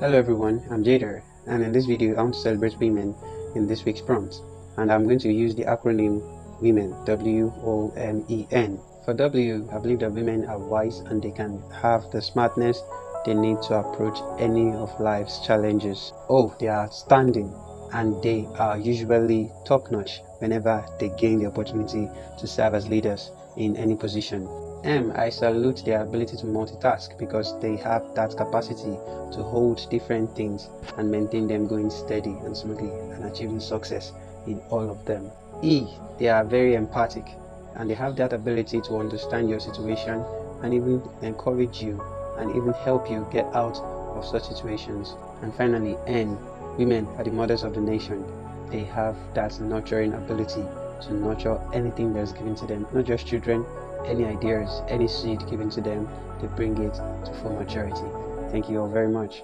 Hello everyone, I'm Jader and in this video I want to celebrate women in this week's prompt and I'm going to use the acronym WOMEN W-O-M-E-N. For W, I believe that women are wise and they can have the smartness they need to approach any of life's challenges. O, they are outstanding and they are usually top-notch whenever they gain the opportunity to serve as leaders in any position. M, I salute their ability to multitask because they have that capacity to hold different things and maintain them going steady and smoothly and achieving success in all of them. E, they are very empathic and they have that ability to understand your situation and even encourage you and even help you get out of such situations. And finally, N, women are the mothers of the nation. They have that nurturing ability to nurture anything that's given to them, not just children, any ideas, any seed given to them, they bring it to full maturity. Thank you all very much.